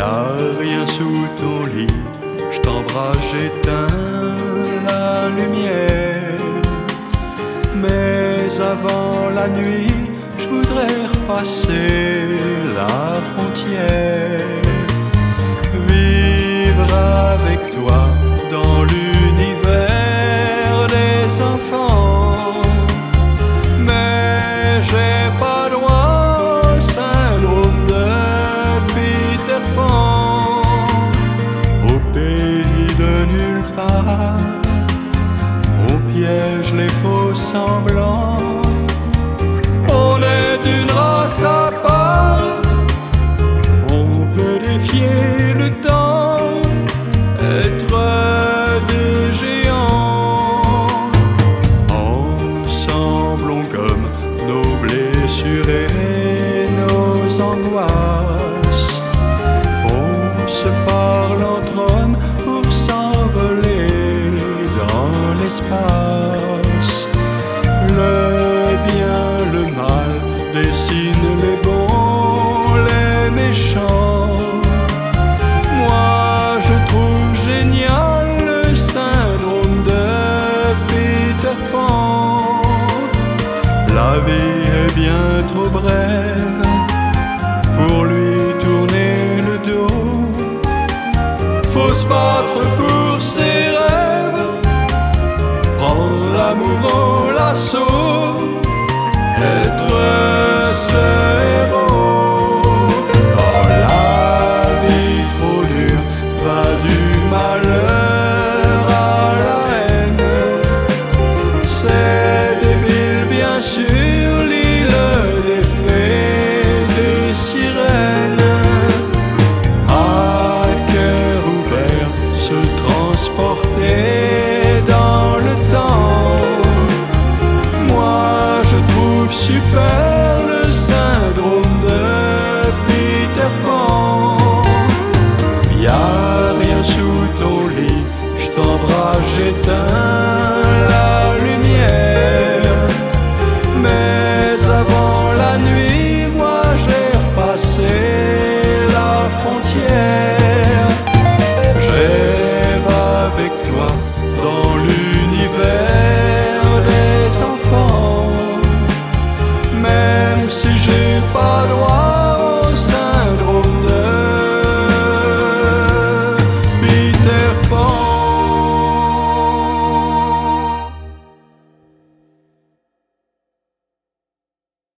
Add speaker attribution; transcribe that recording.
Speaker 1: a rien sous ton lit. Je t'embrasse, j'éteins la lumière. Mais avant la nuit, je voudrais repasser la frontière. Part, on piège les faux semblants. On est d'une race à part, on peut défier le temps, être des géants. Ensemble, on gomme nos blessures et nos angoisses. Vie est bien trop brève pour lui tourner le dos. Faut se battre pour ses dans le temps. Moi, je trouve super le syndrome de Peter Pan. Y a rien sous ton lit, je t'embrasse, j'éteins.